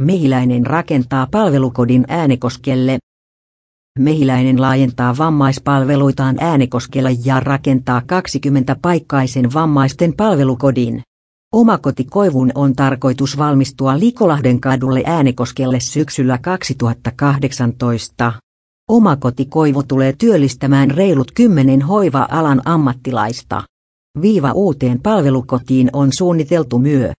Mehiläinen rakentaa palvelukodin Äänekoskelle. Mehiläinen laajentaa vammaispalveluitaan Äänekoskella ja rakentaa 20-paikkaisen vammaisten palvelukodin. Omakoti Koivun on tarkoitus valmistua Likolahden kadulle Äänekoskelle syksyllä 2018. Omakotikoivu tulee työllistämään reilut kymmenen hoiva-alan ammattilaista. Viiva uuteen palvelukotiin on suunniteltu myö.